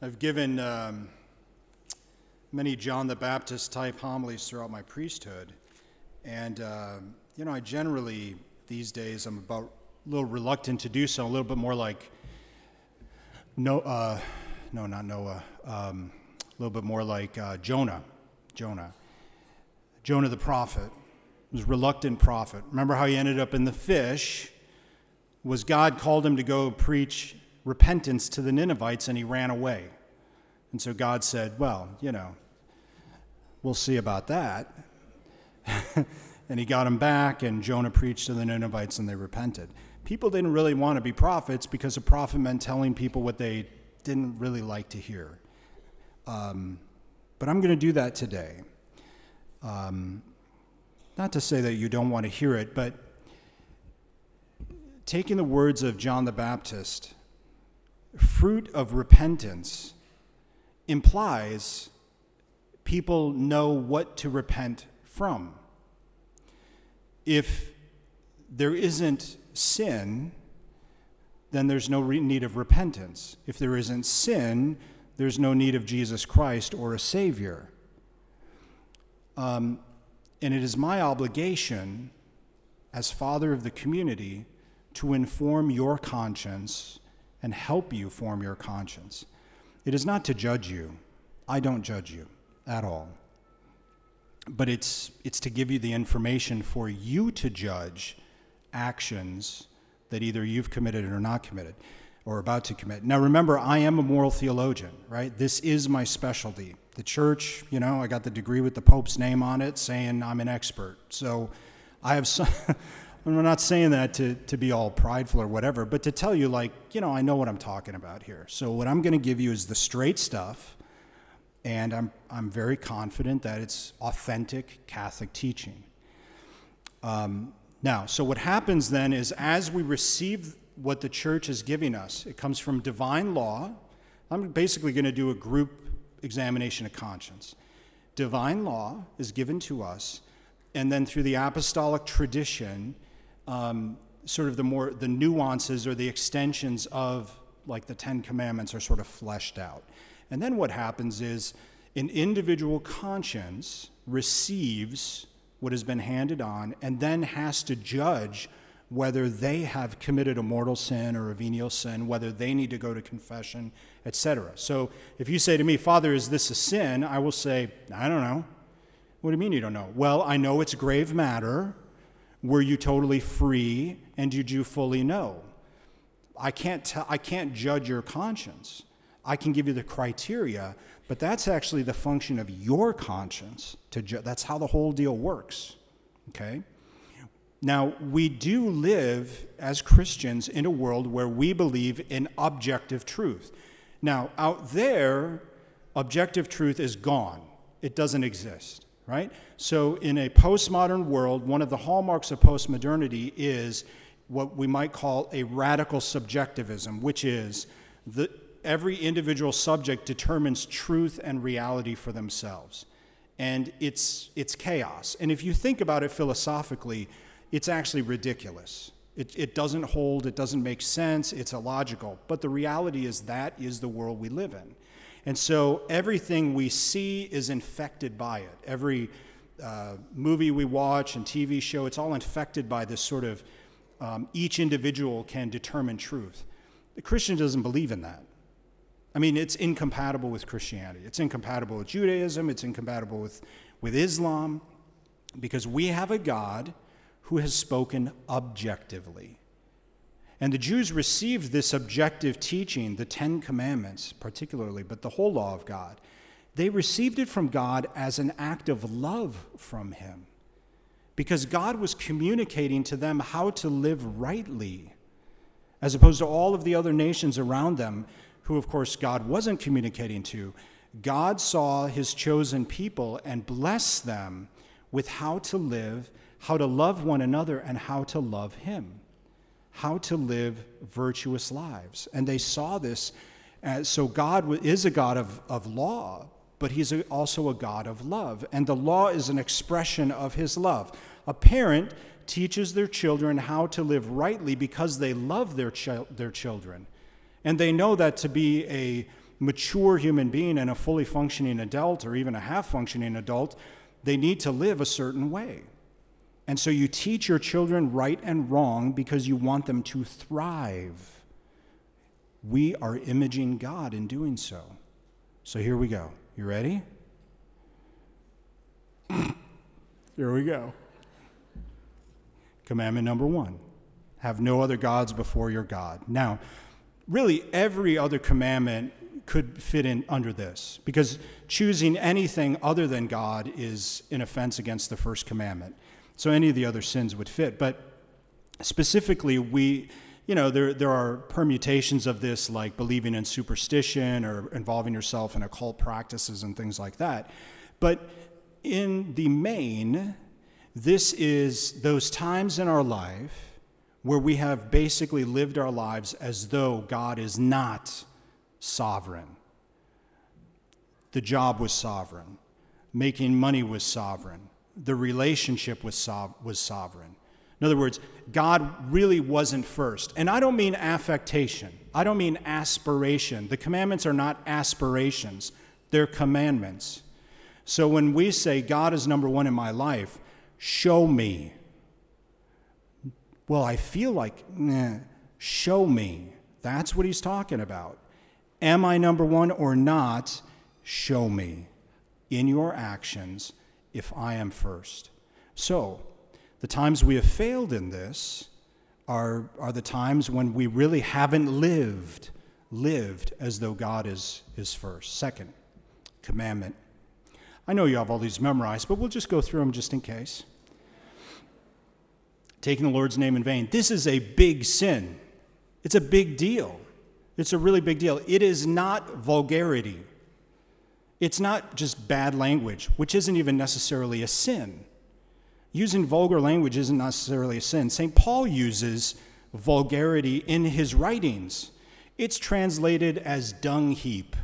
I've given um, many John the Baptist type homilies throughout my priesthood. And, uh, you know, I generally, these days, I'm about a little reluctant to do so, a little bit more like, no, uh, no, not Noah, um, a little bit more like uh, Jonah. Jonah. Jonah the prophet was reluctant prophet. Remember how he ended up in the fish? Was God called him to go preach repentance to the Ninevites and he ran away. And so God said, Well, you know, we'll see about that. and he got him back, and Jonah preached to the Ninevites and they repented. People didn't really want to be prophets because a prophet meant telling people what they didn't really like to hear. Um, but I'm going to do that today. Um, not to say that you don't want to hear it, but taking the words of John the Baptist fruit of repentance implies people know what to repent from. If there isn't sin, then there's no need of repentance. If there isn't sin, there's no need of Jesus Christ or a Savior. Um, and it is my obligation as father of the community to inform your conscience and help you form your conscience. It is not to judge you. I don't judge you at all. But it's, it's to give you the information for you to judge actions that either you've committed or not committed or about to commit. Now, remember, I am a moral theologian, right? This is my specialty. The church, you know, I got the degree with the Pope's name on it saying I'm an expert. So I have some. I'm not saying that to, to be all prideful or whatever, but to tell you, like, you know, I know what I'm talking about here. So, what I'm going to give you is the straight stuff, and I'm, I'm very confident that it's authentic Catholic teaching. Um, now, so what happens then is as we receive what the church is giving us, it comes from divine law. I'm basically going to do a group examination of conscience. Divine law is given to us, and then through the apostolic tradition, um, sort of the more the nuances or the extensions of like the Ten Commandments are sort of fleshed out. And then what happens is an individual conscience receives what has been handed on and then has to judge whether they have committed a mortal sin or a venial sin, whether they need to go to confession, etc. So if you say to me, Father, is this a sin? I will say, I don't know. What do you mean you don't know? Well, I know it's grave matter. Were you totally free and did you fully know? I can't, tell, I can't judge your conscience. I can give you the criteria, but that's actually the function of your conscience. To ju- that's how the whole deal works. Okay? Now, we do live as Christians in a world where we believe in objective truth. Now, out there, objective truth is gone, it doesn't exist right? So, in a postmodern world, one of the hallmarks of postmodernity is what we might call a radical subjectivism, which is that every individual subject determines truth and reality for themselves. And it's, it's chaos. And if you think about it philosophically, it's actually ridiculous. It, it doesn't hold, it doesn't make sense, it's illogical. But the reality is that is the world we live in. And so everything we see is infected by it. Every uh, movie we watch and TV show, it's all infected by this sort of um, each individual can determine truth. The Christian doesn't believe in that. I mean, it's incompatible with Christianity. It's incompatible with Judaism. It's incompatible with, with Islam because we have a God who has spoken objectively. And the Jews received this objective teaching, the Ten Commandments particularly, but the whole law of God. They received it from God as an act of love from Him because God was communicating to them how to live rightly, as opposed to all of the other nations around them, who, of course, God wasn't communicating to. God saw His chosen people and blessed them with how to live, how to love one another, and how to love Him how to live virtuous lives. And they saw this as so God is a God of, of law, but he's a, also a God of love. And the law is an expression of his love. A parent teaches their children how to live rightly because they love their, their children. And they know that to be a, mature human being and a fully functioning adult or even a half functioning adult, they need to live a certain way. And so you teach your children right and wrong because you want them to thrive. We are imaging God in doing so. So here we go. You ready? here we go. Commandment number one have no other gods before your God. Now, really, every other commandment could fit in under this because choosing anything other than God is an offense against the first commandment. So any of the other sins would fit. But specifically, we, you know, there, there are permutations of this like believing in superstition or involving yourself in occult practices and things like that. But in the main, this is those times in our life where we have basically lived our lives as though God is not sovereign. The job was sovereign. Making money was sovereign. The relationship was, sov- was sovereign. In other words, God really wasn't first. And I don't mean affectation, I don't mean aspiration. The commandments are not aspirations, they're commandments. So when we say God is number one in my life, show me. Well, I feel like, nah, show me. That's what he's talking about. Am I number one or not? Show me in your actions if I am first. So, the times we have failed in this are, are the times when we really haven't lived, lived as though God is, is first. Second, commandment. I know you have all these memorized, but we'll just go through them just in case. Taking the Lord's name in vain. This is a big sin. It's a big deal. It's a really big deal. It is not vulgarity. It's not just bad language, which isn't even necessarily a sin. Using vulgar language isn't necessarily a sin. St. Paul uses vulgarity in his writings. It's translated as dung heap.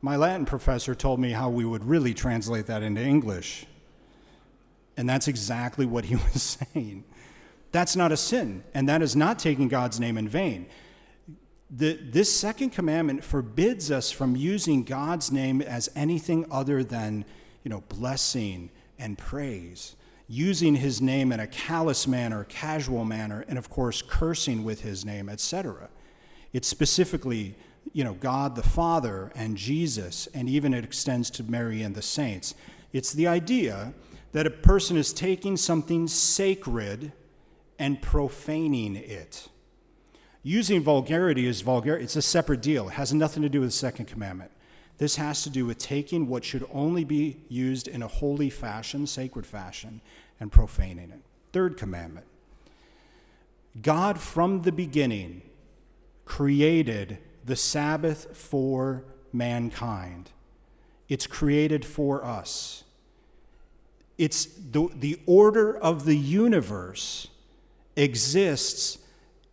My Latin professor told me how we would really translate that into English. And that's exactly what he was saying. That's not a sin, and that is not taking God's name in vain. The, this second commandment forbids us from using God's name as anything other than, you know, blessing and praise, using his name in a callous manner, casual manner, and of course cursing with his name, etc. It's specifically, you know, God the Father and Jesus, and even it extends to Mary and the saints. It's the idea that a person is taking something sacred and profaning it. Using vulgarity is vulgar, it's a separate deal. It has nothing to do with the second commandment. This has to do with taking what should only be used in a holy fashion, sacred fashion, and profaning it. Third commandment God from the beginning created the Sabbath for mankind, it's created for us. It's the, the order of the universe exists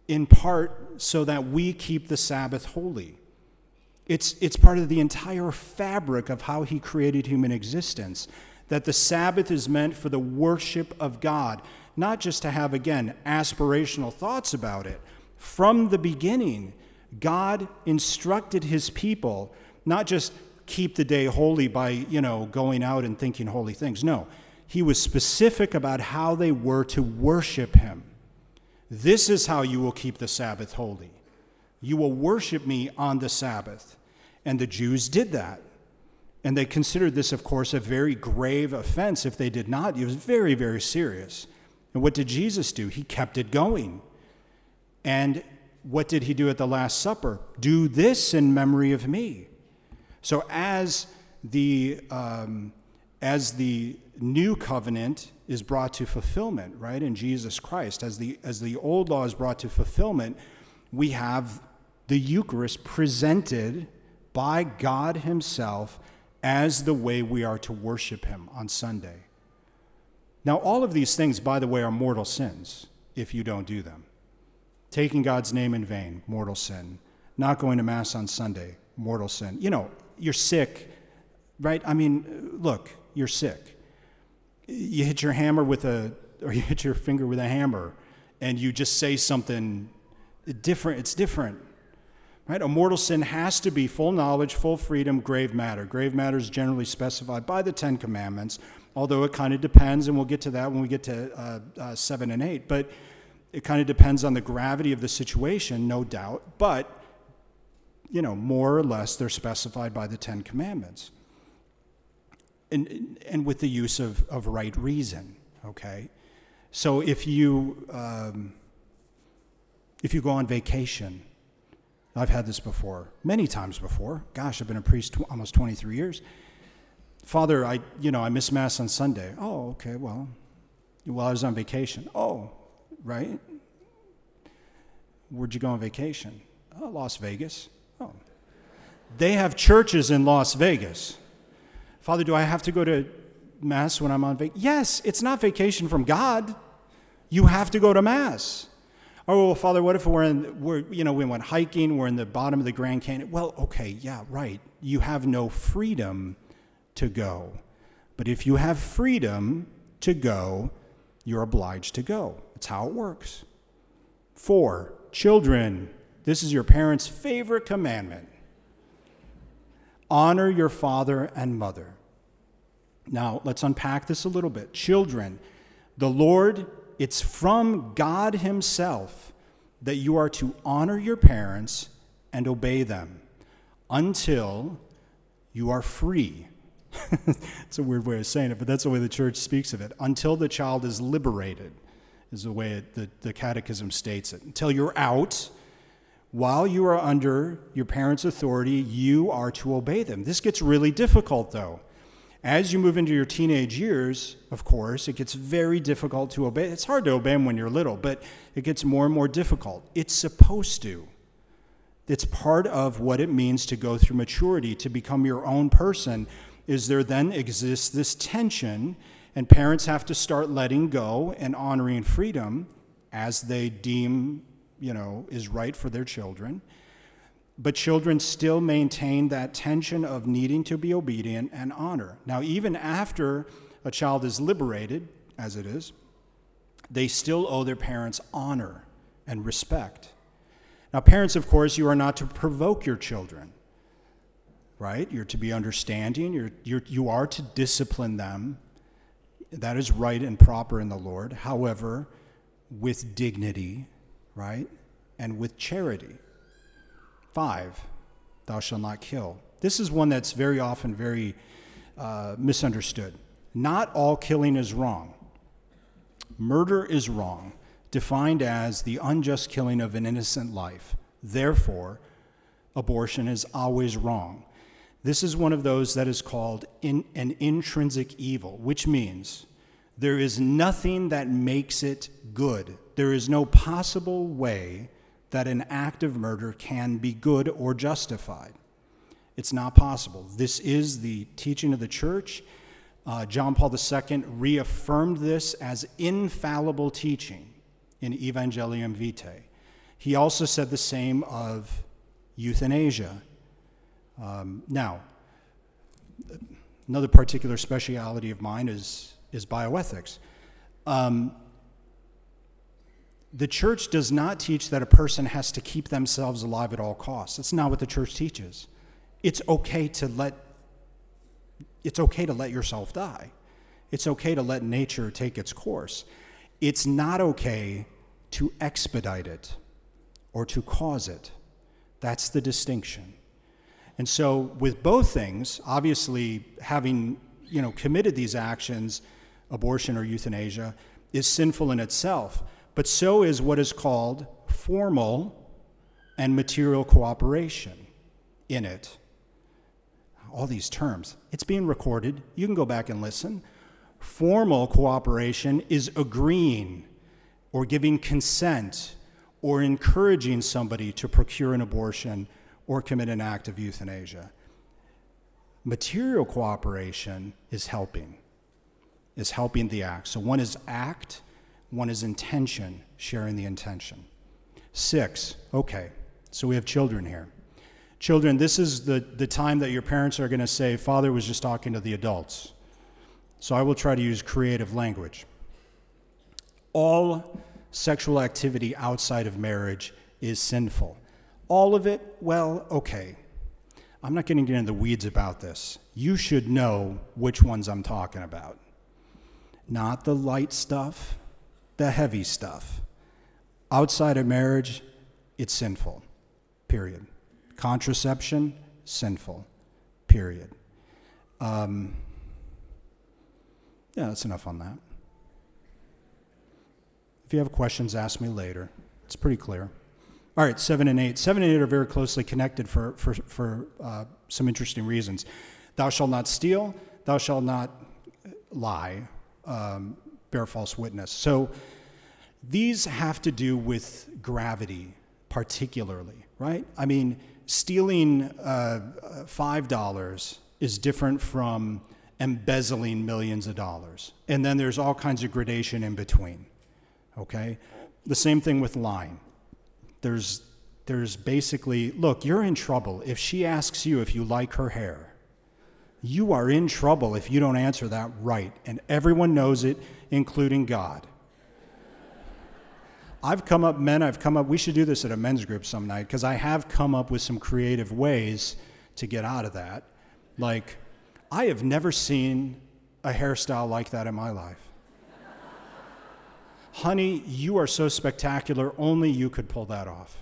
in part so that we keep the Sabbath holy. It's, it's part of the entire fabric of how he created human existence. That the Sabbath is meant for the worship of God, not just to have, again, aspirational thoughts about it. From the beginning, God instructed his people not just keep the day holy by, you know, going out and thinking holy things. No, he was specific about how they were to worship him. This is how you will keep the Sabbath holy. You will worship me on the Sabbath. And the Jews did that. And they considered this, of course, a very grave offense if they did not. It was very, very serious. And what did Jesus do? He kept it going. And what did he do at the Last Supper? Do this in memory of me. So as the um, as the new covenant is brought to fulfillment, right, in Jesus Christ, as the, as the old law is brought to fulfillment, we have the Eucharist presented by God Himself as the way we are to worship Him on Sunday. Now, all of these things, by the way, are mortal sins if you don't do them. Taking God's name in vain, mortal sin. Not going to Mass on Sunday, mortal sin. You know, you're sick, right? I mean, look, you're sick. You hit your hammer with a, or you hit your finger with a hammer, and you just say something different. It's different, Right? A mortal sin has to be full knowledge, full freedom, grave matter. Grave matter is generally specified by the Ten Commandments, although it kind of depends, and we'll get to that when we get to uh, uh, 7 and 8. But it kind of depends on the gravity of the situation, no doubt. But, you know, more or less, they're specified by the Ten Commandments. And, and with the use of, of right reason, okay? So if you, um, if you go on vacation, I've had this before, many times before. Gosh, I've been a priest tw- almost 23 years. Father, I, you know, I miss Mass on Sunday. Oh, okay, well, while I was on vacation. Oh, right? Where'd you go on vacation? Oh, Las Vegas. Oh. They have churches in Las Vegas. Father, do I have to go to Mass when I'm on vacation? Yes, it's not vacation from God. You have to go to Mass. Oh, well, Father, what if we're in, we're, you know, we went hiking, we're in the bottom of the Grand Canyon? Well, okay, yeah, right. You have no freedom to go. But if you have freedom to go, you're obliged to go. That's how it works. Four, children, this is your parents' favorite commandment honor your father and mother. Now, let's unpack this a little bit. Children, the Lord it's from God Himself that you are to honor your parents and obey them until you are free. it's a weird way of saying it, but that's the way the church speaks of it. Until the child is liberated, is the way it, the, the catechism states it. Until you're out, while you are under your parents' authority, you are to obey them. This gets really difficult, though. As you move into your teenage years, of course, it gets very difficult to obey. It's hard to obey them when you're little, but it gets more and more difficult. It's supposed to. It's part of what it means to go through maturity, to become your own person. Is there then exists this tension, and parents have to start letting go and honoring freedom as they deem, you know, is right for their children but children still maintain that tension of needing to be obedient and honor. Now, even after a child is liberated, as it is, they still owe their parents honor and respect. Now, parents, of course, you are not to provoke your children, right? You're to be understanding, you're, you're, you are to discipline them. That is right and proper in the Lord. However, with dignity, right? And with charity. Five, thou shalt not kill. This is one that's very often very uh, misunderstood. Not all killing is wrong. Murder is wrong, defined as the unjust killing of an innocent life. Therefore, abortion is always wrong. This is one of those that is called in, an intrinsic evil, which means there is nothing that makes it good. There is no possible way that an act of murder can be good or justified. It's not possible. This is the teaching of the church. Uh, John Paul II reaffirmed this as infallible teaching in Evangelium Vitae. He also said the same of euthanasia. Um, now, another particular speciality of mine is, is bioethics. Um, the church does not teach that a person has to keep themselves alive at all costs. That's not what the church teaches. It's okay to let it's okay to let yourself die. It's okay to let nature take its course. It's not okay to expedite it or to cause it. That's the distinction. And so with both things, obviously having, you know, committed these actions, abortion or euthanasia, is sinful in itself but so is what is called formal and material cooperation in it. All these terms. It's being recorded. You can go back and listen. Formal cooperation is agreeing or giving consent or encouraging somebody to procure an abortion or commit an act of euthanasia. Material cooperation is helping, is helping the act. So one is act, one is intention, sharing the intention. Six, okay, so we have children here. Children, this is the, the time that your parents are going to say, Father was just talking to the adults. So I will try to use creative language. All sexual activity outside of marriage is sinful. All of it, well, okay. I'm not getting into the weeds about this. You should know which ones I'm talking about. Not the light stuff, the heavy stuff. Outside of marriage, it's sinful, period. Contraception, sinful, period. Um, yeah, that's enough on that. If you have questions, ask me later. It's pretty clear. All right, seven and eight. Seven and eight are very closely connected for, for, for uh, some interesting reasons. Thou shalt not steal, thou shalt not lie, um, bear false witness. So these have to do with gravity, particularly, right? I mean, stealing uh, $5 is different from embezzling millions of dollars. And then there's all kinds of gradation in between, okay? The same thing with lying. There's, there's basically, look, you're in trouble. If she asks you if you like her hair, you are in trouble if you don't answer that right. And everyone knows it, including God. I've come up, men, I've come up, we should do this at a men's group some night, because I have come up with some creative ways to get out of that. Like, I have never seen a hairstyle like that in my life. Honey, you are so spectacular, only you could pull that off.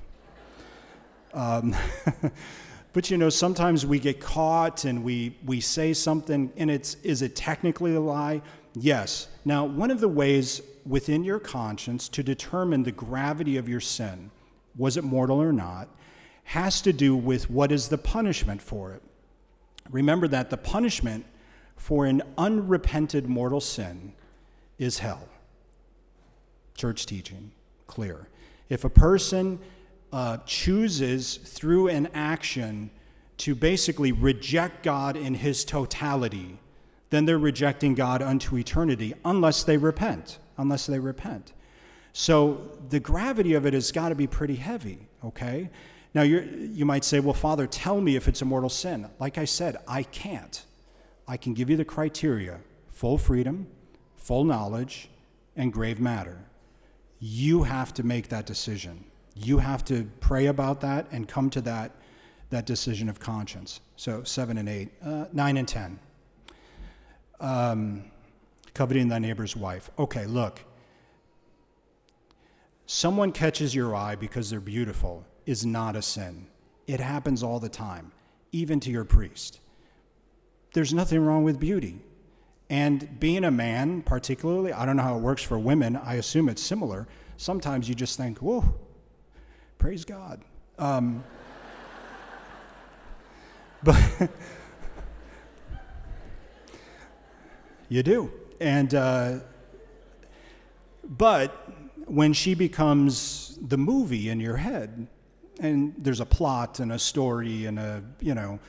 Um, but you know, sometimes we get caught and we, we say something, and it's is it technically a lie? Yes. Now, one of the ways within your conscience to determine the gravity of your sin, was it mortal or not, has to do with what is the punishment for it. Remember that the punishment for an unrepented mortal sin is hell. Church teaching, clear. If a person uh, chooses through an action to basically reject God in his totality, then they're rejecting God unto eternity unless they repent unless they repent. So the gravity of it has got to be pretty heavy, okay? Now you might say, well, Father, tell me if it's a mortal sin. Like I said, I can't. I can give you the criteria full freedom, full knowledge, and grave matter. You have to make that decision. You have to pray about that and come to that, that decision of conscience. So, seven and eight, uh, nine and ten. Um, coveting thy neighbor's wife. Okay, look. Someone catches your eye because they're beautiful is not a sin. It happens all the time, even to your priest. There's nothing wrong with beauty. And being a man, particularly, I don't know how it works for women, I assume it's similar. Sometimes you just think, whoa, praise God. Um, but you do. And, uh, but when she becomes the movie in your head, and there's a plot and a story and a, you know,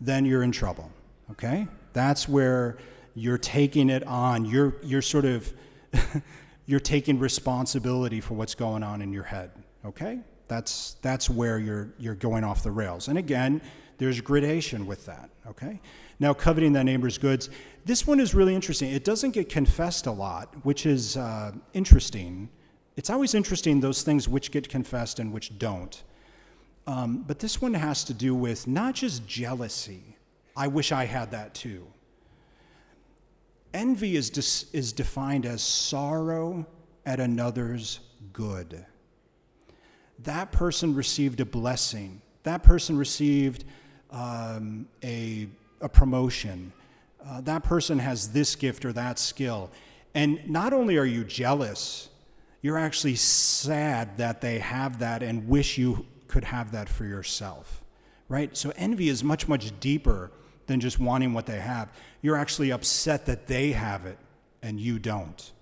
then you're in trouble, okay? That's where you're taking it on. You're, you're sort of, you're taking responsibility for what's going on in your head, okay? That's, that's where you're, you're going off the rails. And again, there's gradation with that, okay? Now, coveting thy neighbor's goods. This one is really interesting. It doesn't get confessed a lot, which is uh, interesting. It's always interesting those things which get confessed and which don't. Um, but this one has to do with not just jealousy. I wish I had that too. Envy is, dis- is defined as sorrow at another's good. That person received a blessing. That person received um, a, a promotion. Uh, that person has this gift or that skill. And not only are you jealous, you're actually sad that they have that and wish you could have that for yourself, right? So envy is much, much deeper than just wanting what they have. You're actually upset that they have it and you don't.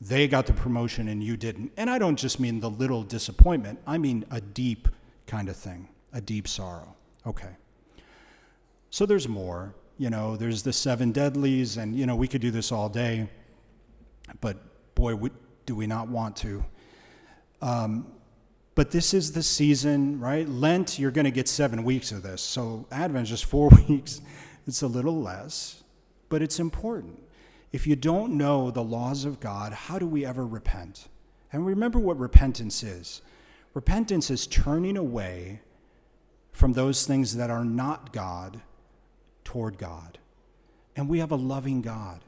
They got the promotion and you didn't. And I don't just mean the little disappointment, I mean a deep kind of thing, a deep sorrow. Okay. So there's more. You know, there's the seven deadlies, and, you know, we could do this all day, but boy, we, do we not want to. Um, but this is the season, right? Lent, you're going to get seven weeks of this. So Advent is just four weeks. It's a little less, but it's important. If you don't know the laws of God, how do we ever repent? And remember what repentance is repentance is turning away from those things that are not God toward God. And we have a loving God.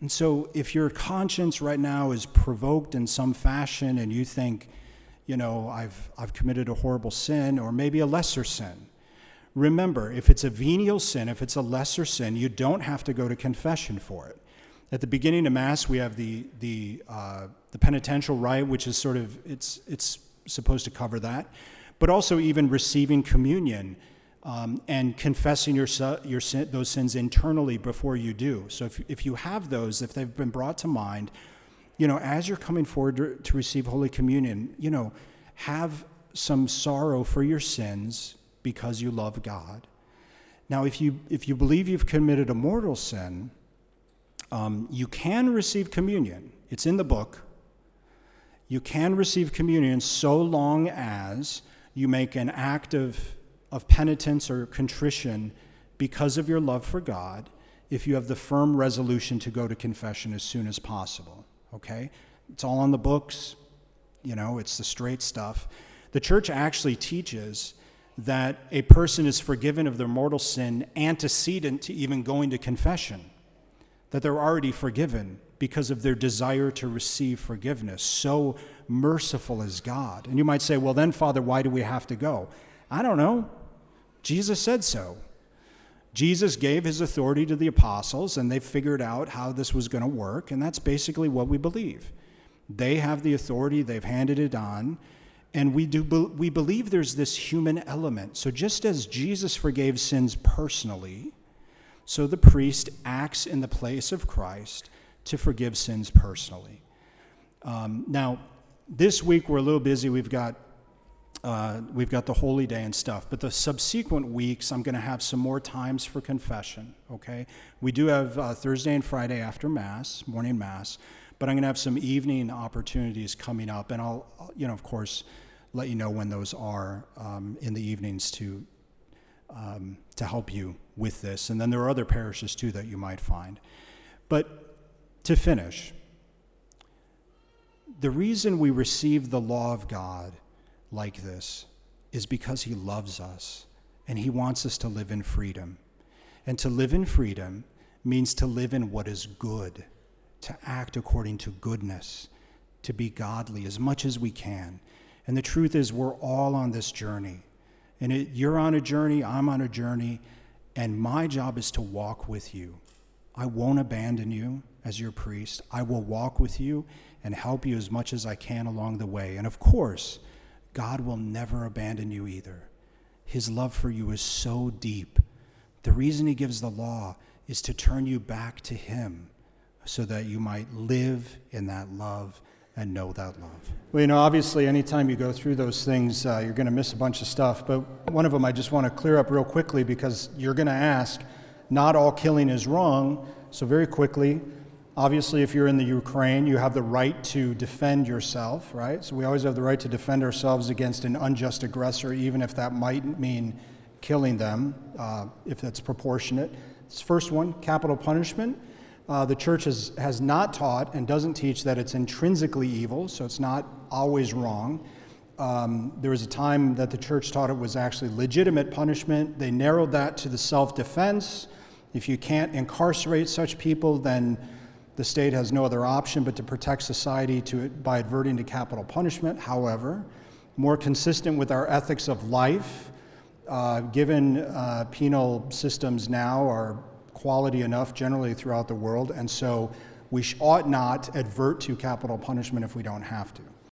And so if your conscience right now is provoked in some fashion and you think, you know, I've, I've committed a horrible sin or maybe a lesser sin, remember, if it's a venial sin, if it's a lesser sin, you don't have to go to confession for it. At the beginning of Mass, we have the, the, uh, the penitential rite, which is sort of, it's, it's supposed to cover that, but also even receiving communion um, and confessing your, your sin, those sins internally before you do. So if, if you have those, if they've been brought to mind, you know, as you're coming forward to, to receive Holy Communion, you know, have some sorrow for your sins because you love God. Now, if you, if you believe you've committed a mortal sin, um, you can receive communion. It's in the book. You can receive communion so long as you make an act of, of penitence or contrition because of your love for God, if you have the firm resolution to go to confession as soon as possible. Okay? It's all on the books. You know, it's the straight stuff. The church actually teaches that a person is forgiven of their mortal sin antecedent to even going to confession, that they're already forgiven because of their desire to receive forgiveness. So merciful is God. And you might say, well, then, Father, why do we have to go? I don't know. Jesus said so. Jesus gave his authority to the apostles, and they figured out how this was going to work, and that's basically what we believe. They have the authority, they've handed it on, and we, do we believe there's this human element. So just as Jesus forgave sins personally, so the priest acts in the place of Christ to forgive sins personally. Um, now, this week we're a little busy. We've got uh, we've got the holy day and stuff. But the subsequent weeks, I'm going to have some more times for confession. Okay, we do have uh, Thursday and Friday after Mass, morning Mass, but I'm going to have some evening opportunities coming up, and I'll, you know, of course, let you know when those are um, in the evenings to um, to help you with this. And then there are other parishes too that you might find. But to finish, the reason we receive the law of God like this is because He loves us and He wants us to live in freedom. And to live in freedom means to live in what is good, to act according to goodness, to be godly as much as we can. And the truth is, we're all on this journey. And it, you're on a journey, I'm on a journey, and my job is to walk with you. I won't abandon you as your priest. I will walk with you and help you as much as I can along the way. And of course, God will never abandon you either. His love for you is so deep. The reason He gives the law is to turn you back to Him so that you might live in that love and know that love. Well, you know, obviously, anytime you go through those things, uh, you're going to miss a bunch of stuff. But one of them I just want to clear up real quickly because you're going to ask, not all killing is wrong. So, very quickly, obviously, if you're in the Ukraine, you have the right to defend yourself, right? So, we always have the right to defend ourselves against an unjust aggressor, even if that might mean killing them, uh, if that's proportionate. This first one, capital punishment. Uh, the church has, has not taught and doesn't teach that it's intrinsically evil, so it's not always wrong. Um, there was a time that the church taught it was actually legitimate punishment. They narrowed that to the self defense. If you can't incarcerate such people, then the state has no other option but to protect society to, by adverting to capital punishment. However, more consistent with our ethics of life, uh, given uh, penal systems now are quality enough generally throughout the world, and so we ought not advert to capital punishment if we don't have to.